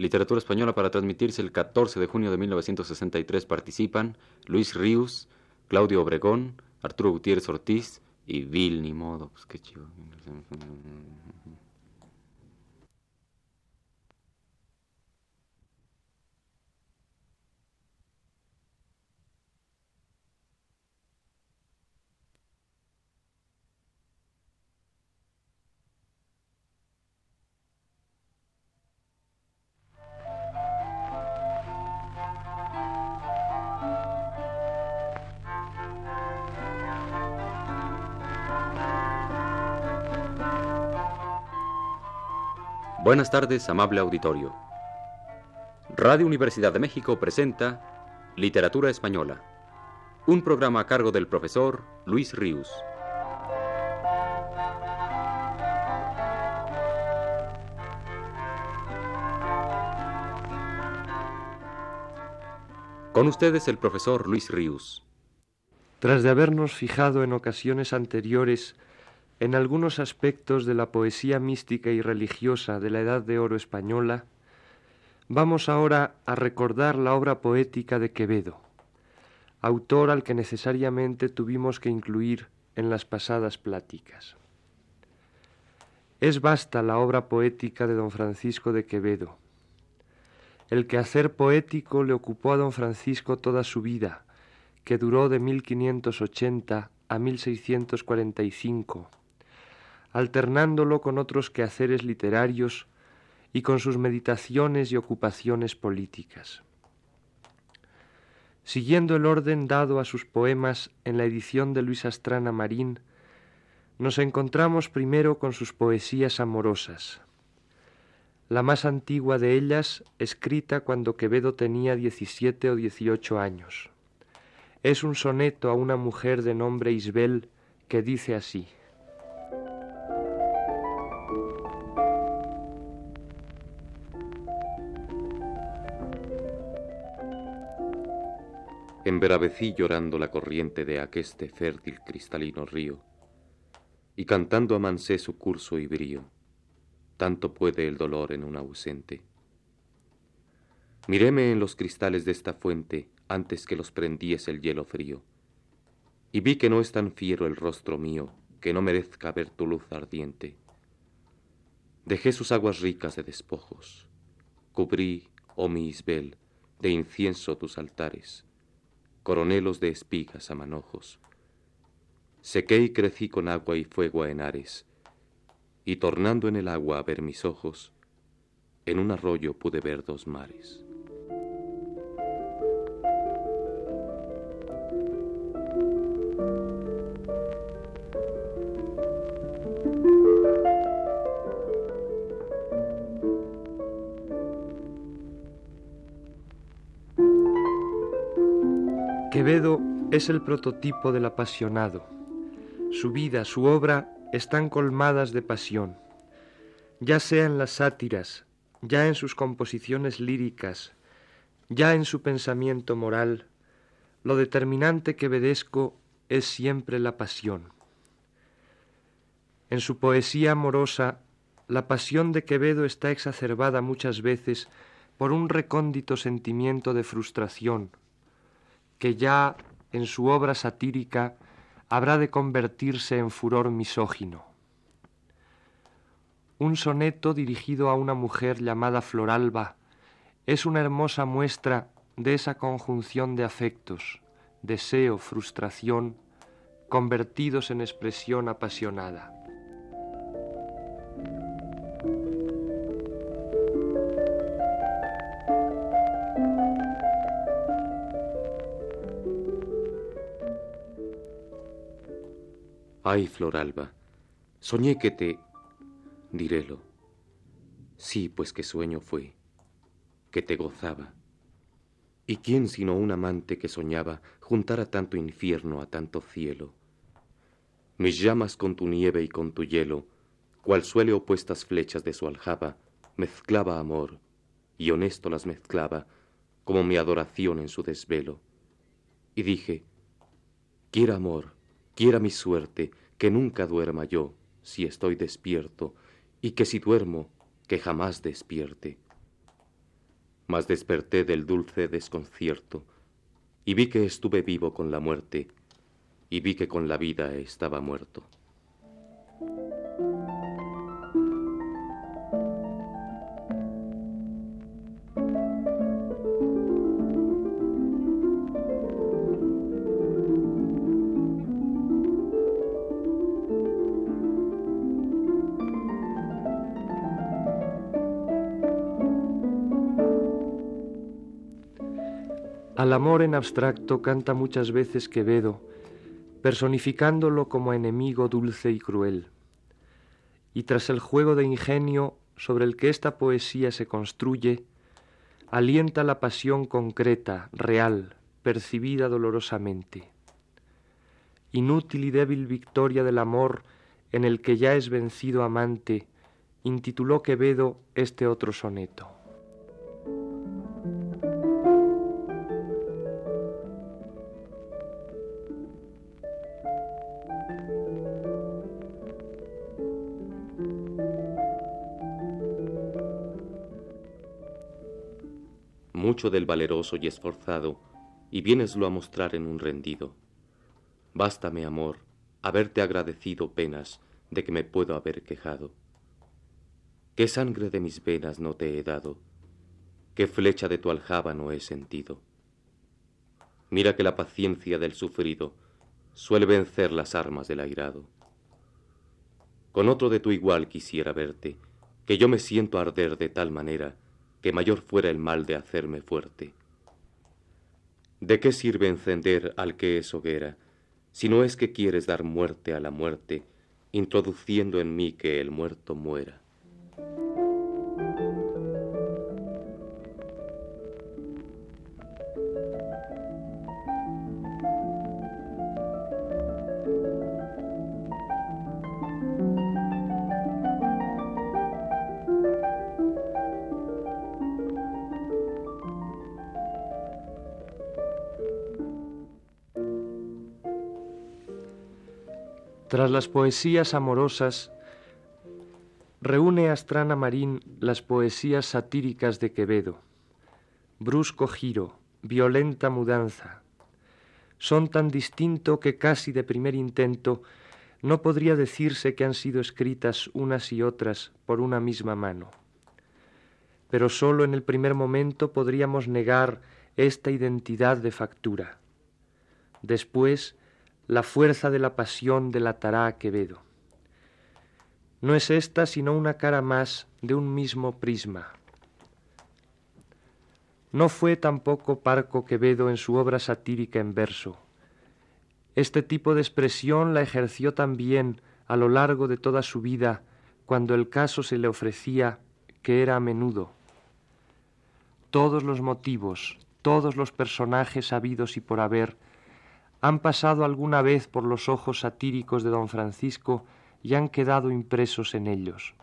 Literatura Española para transmitirse el 14 de junio de 1963 participan Luis Ríos, Claudio Obregón, Arturo Gutiérrez Ortiz y Vil, ni modo, pues qué chido. Buenas tardes, amable auditorio. Radio Universidad de México presenta Literatura Española, un programa a cargo del profesor Luis Ríos. Con ustedes el profesor Luis Ríos. Tras de habernos fijado en ocasiones anteriores en algunos aspectos de la poesía mística y religiosa de la Edad de Oro española, vamos ahora a recordar la obra poética de Quevedo, autor al que necesariamente tuvimos que incluir en las pasadas pláticas. Es vasta la obra poética de don Francisco de Quevedo. El quehacer poético le ocupó a don Francisco toda su vida, que duró de 1580 a 1645 alternándolo con otros quehaceres literarios y con sus meditaciones y ocupaciones políticas. Siguiendo el orden dado a sus poemas en la edición de Luis Astrana Marín, nos encontramos primero con sus poesías amorosas. La más antigua de ellas, escrita cuando Quevedo tenía diecisiete o dieciocho años. Es un soneto a una mujer de nombre Isbel que dice así. Emberavecí llorando la corriente de aqueste fértil cristalino río, y cantando amancé su curso y brío, tanto puede el dolor en un ausente. Miréme en los cristales de esta fuente antes que los prendiese el hielo frío, y vi que no es tan fiero el rostro mío que no merezca ver tu luz ardiente. Dejé sus aguas ricas de despojos, cubrí, oh mi Isbel, de incienso tus altares, coronelos de espigas a manojos. Sequé y crecí con agua y fuego a enares, y tornando en el agua a ver mis ojos, en un arroyo pude ver dos mares. Quevedo es el prototipo del apasionado. Su vida, su obra están colmadas de pasión, ya sea en las sátiras, ya en sus composiciones líricas, ya en su pensamiento moral, lo determinante quevedesco es siempre la pasión. En su poesía amorosa, la pasión de Quevedo está exacerbada muchas veces por un recóndito sentimiento de frustración, que ya en su obra satírica habrá de convertirse en furor misógino. Un soneto dirigido a una mujer llamada Floralba es una hermosa muestra de esa conjunción de afectos, deseo, frustración, convertidos en expresión apasionada. Ay, Floralba, soñé que te... dirélo. Sí, pues que sueño fue, que te gozaba. ¿Y quién sino un amante que soñaba juntar a tanto infierno a tanto cielo? Mis llamas con tu nieve y con tu hielo, cual suele opuestas flechas de su aljaba, mezclaba amor, y honesto las mezclaba, como mi adoración en su desvelo. Y dije, quiera amor, quiera mi suerte, que nunca duerma yo, si estoy despierto, y que si duermo, que jamás despierte. mas desperté del dulce desconcierto y vi que estuve vivo con la muerte y vi que con la vida estaba muerto. Al amor en abstracto canta muchas veces Quevedo, personificándolo como enemigo dulce y cruel. Y tras el juego de ingenio sobre el que esta poesía se construye, alienta la pasión concreta, real, percibida dolorosamente. Inútil y débil victoria del amor en el que ya es vencido amante, intituló Quevedo este otro soneto. Del valeroso y esforzado, y vieneslo a mostrar en un rendido. Bástame, amor, haberte agradecido penas de que me puedo haber quejado. ¿Qué sangre de mis venas no te he dado? ¿Qué flecha de tu aljaba no he sentido? Mira que la paciencia del sufrido suele vencer las armas del airado. Con otro de tu igual quisiera verte, que yo me siento arder de tal manera que mayor fuera el mal de hacerme fuerte. ¿De qué sirve encender al que es hoguera, si no es que quieres dar muerte a la muerte, introduciendo en mí que el muerto muera? Tras las poesías amorosas, reúne Astrana Marín las poesías satíricas de Quevedo. Brusco giro, violenta mudanza. Son tan distinto que casi de primer intento no podría decirse que han sido escritas unas y otras por una misma mano. Pero sólo en el primer momento podríamos negar esta identidad de factura. Después, la fuerza de la pasión delatará a Quevedo. No es esta sino una cara más de un mismo prisma. No fue tampoco parco Quevedo en su obra satírica en verso. Este tipo de expresión la ejerció también a lo largo de toda su vida cuando el caso se le ofrecía, que era a menudo. Todos los motivos, todos los personajes habidos y por haber, han pasado alguna vez por los ojos satíricos de don Francisco y han quedado impresos en ellos.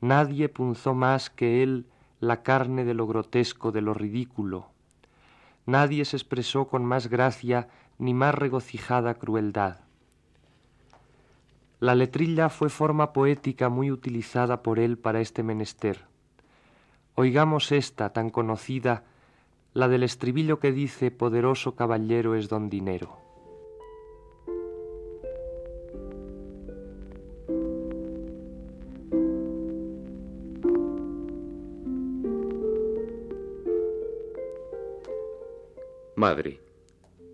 Nadie punzó más que él la carne de lo grotesco, de lo ridículo. Nadie se expresó con más gracia ni más regocijada crueldad. La letrilla fue forma poética muy utilizada por él para este menester. Oigamos esta tan conocida la del estribillo que dice poderoso caballero es don dinero. Madre,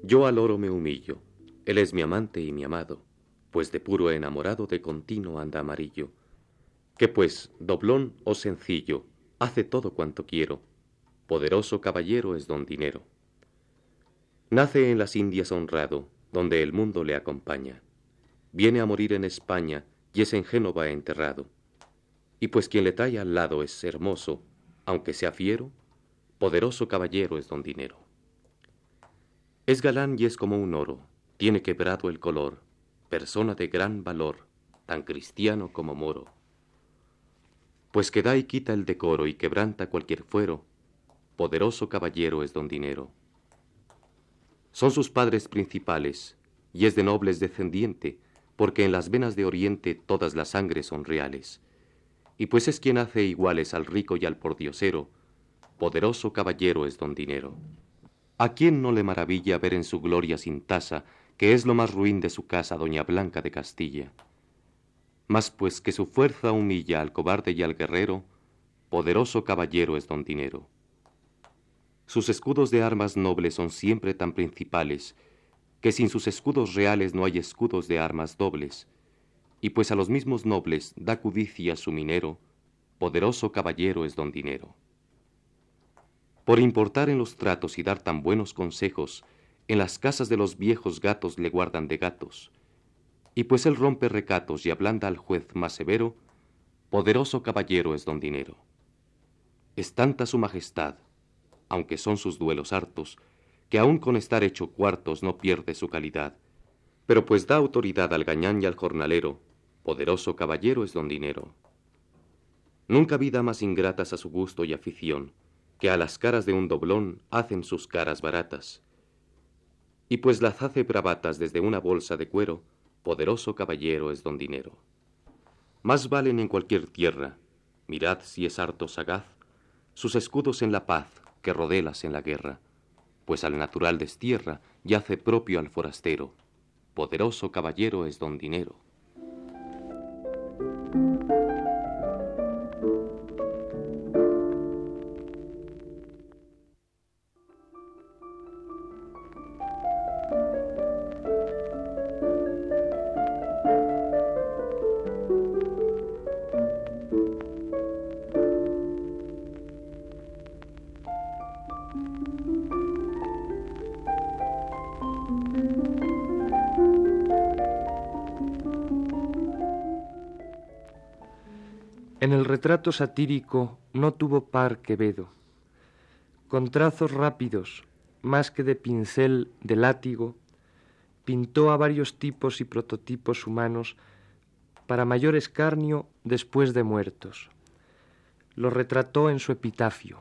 yo al oro me humillo, él es mi amante y mi amado, pues de puro enamorado de continuo anda amarillo. Que pues, doblón o sencillo, hace todo cuanto quiero, poderoso caballero es don Dinero. Nace en las Indias honrado, donde el mundo le acompaña. Viene a morir en España y es en Génova enterrado. Y pues quien le trae al lado es hermoso, aunque sea fiero, poderoso caballero es don Dinero. Es galán y es como un oro, tiene quebrado el color, persona de gran valor, tan cristiano como moro. Pues que da y quita el decoro y quebranta cualquier fuero, poderoso caballero es don Dinero. Son sus padres principales, y es de nobles descendiente, porque en las venas de Oriente todas las sangres son reales. Y pues es quien hace iguales al rico y al pordiosero, poderoso caballero es don Dinero. ¿A quién no le maravilla ver en su gloria sin tasa, que es lo más ruin de su casa, doña Blanca de Castilla? Mas pues que su fuerza humilla al cobarde y al guerrero, poderoso caballero es don Dinero. Sus escudos de armas nobles son siempre tan principales, que sin sus escudos reales no hay escudos de armas dobles, y pues a los mismos nobles da cudicia su minero, poderoso caballero es don Dinero. Por importar en los tratos y dar tan buenos consejos, en las casas de los viejos gatos le guardan de gatos, y pues él rompe recatos y ablanda al juez más severo, poderoso caballero es don Dinero. Es tanta su majestad, aunque son sus duelos hartos, que aun con estar hecho cuartos no pierde su calidad. Pero pues da autoridad al gañán y al jornalero, poderoso caballero es don Dinero. Nunca vida más ingratas a su gusto y afición, que a las caras de un doblón hacen sus caras baratas. Y pues las hace bravatas desde una bolsa de cuero, poderoso caballero es don Dinero. Más valen en cualquier tierra, mirad si es harto sagaz, sus escudos en la paz que rodelas en la guerra, pues al natural destierra y hace propio al forastero. Poderoso caballero es don Dinero. En el retrato satírico no tuvo par Quevedo. Con trazos rápidos, más que de pincel, de látigo, pintó a varios tipos y prototipos humanos para mayor escarnio después de muertos. Los retrató en su epitafio.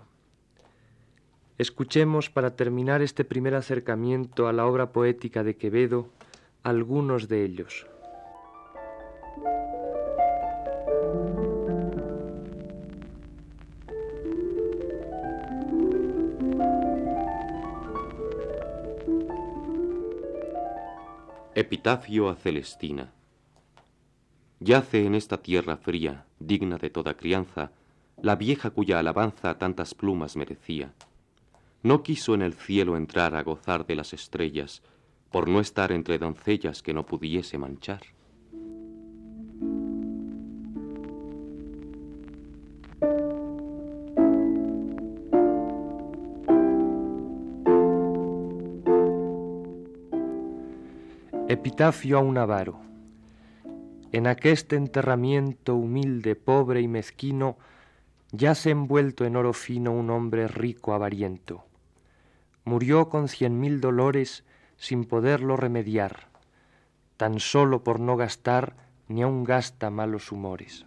Escuchemos para terminar este primer acercamiento a la obra poética de Quevedo algunos de ellos. Epitafio a Celestina. Yace en esta tierra fría, digna de toda crianza, la vieja cuya alabanza tantas plumas merecía. No quiso en el cielo entrar a gozar de las estrellas, por no estar entre doncellas que no pudiese manchar. Epitafio a un avaro. En aqueste enterramiento humilde, pobre y mezquino, yace envuelto en oro fino un hombre rico avariento. Murió con cien mil dolores sin poderlo remediar, tan solo por no gastar ni aun gasta malos humores.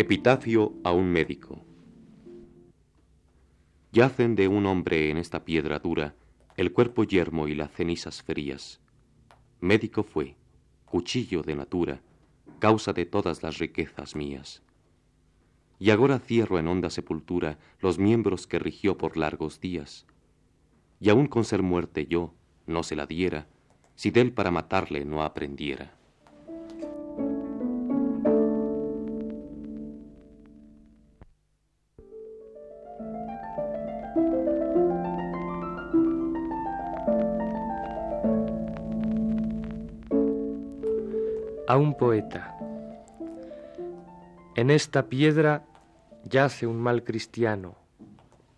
Epitafio a un médico. Yacen de un hombre en esta piedra dura el cuerpo yermo y las cenizas frías. Médico fue, cuchillo de natura, causa de todas las riquezas mías. Y ahora cierro en honda sepultura los miembros que rigió por largos días. Y aun con ser muerte yo no se la diera, si del para matarle no aprendiera. En esta piedra yace un mal cristiano.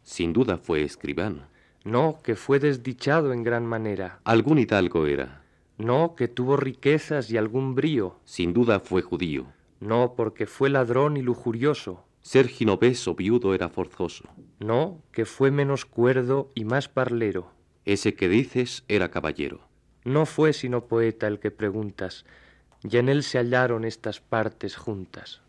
Sin duda fue escribano. No, que fue desdichado en gran manera. Algún hidalgo era. No, que tuvo riquezas y algún brío. Sin duda fue judío. No, porque fue ladrón y lujurioso. Ser ginoveso viudo era forzoso. No, que fue menos cuerdo y más parlero. Ese que dices era caballero. No fue sino poeta el que preguntas, y en él se hallaron estas partes juntas.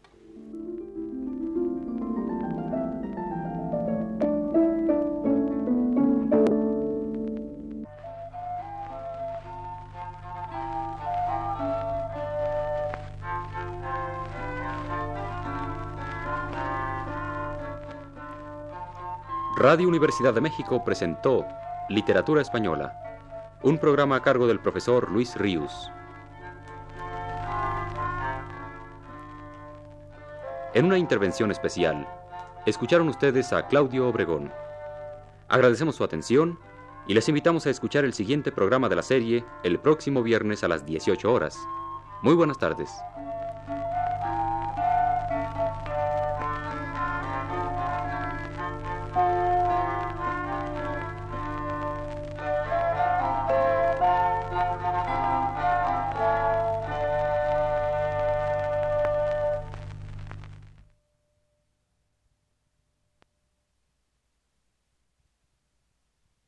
Radio Universidad de México presentó Literatura Española, un programa a cargo del profesor Luis Ríos. En una intervención especial, escucharon ustedes a Claudio Obregón. Agradecemos su atención y les invitamos a escuchar el siguiente programa de la serie el próximo viernes a las 18 horas. Muy buenas tardes.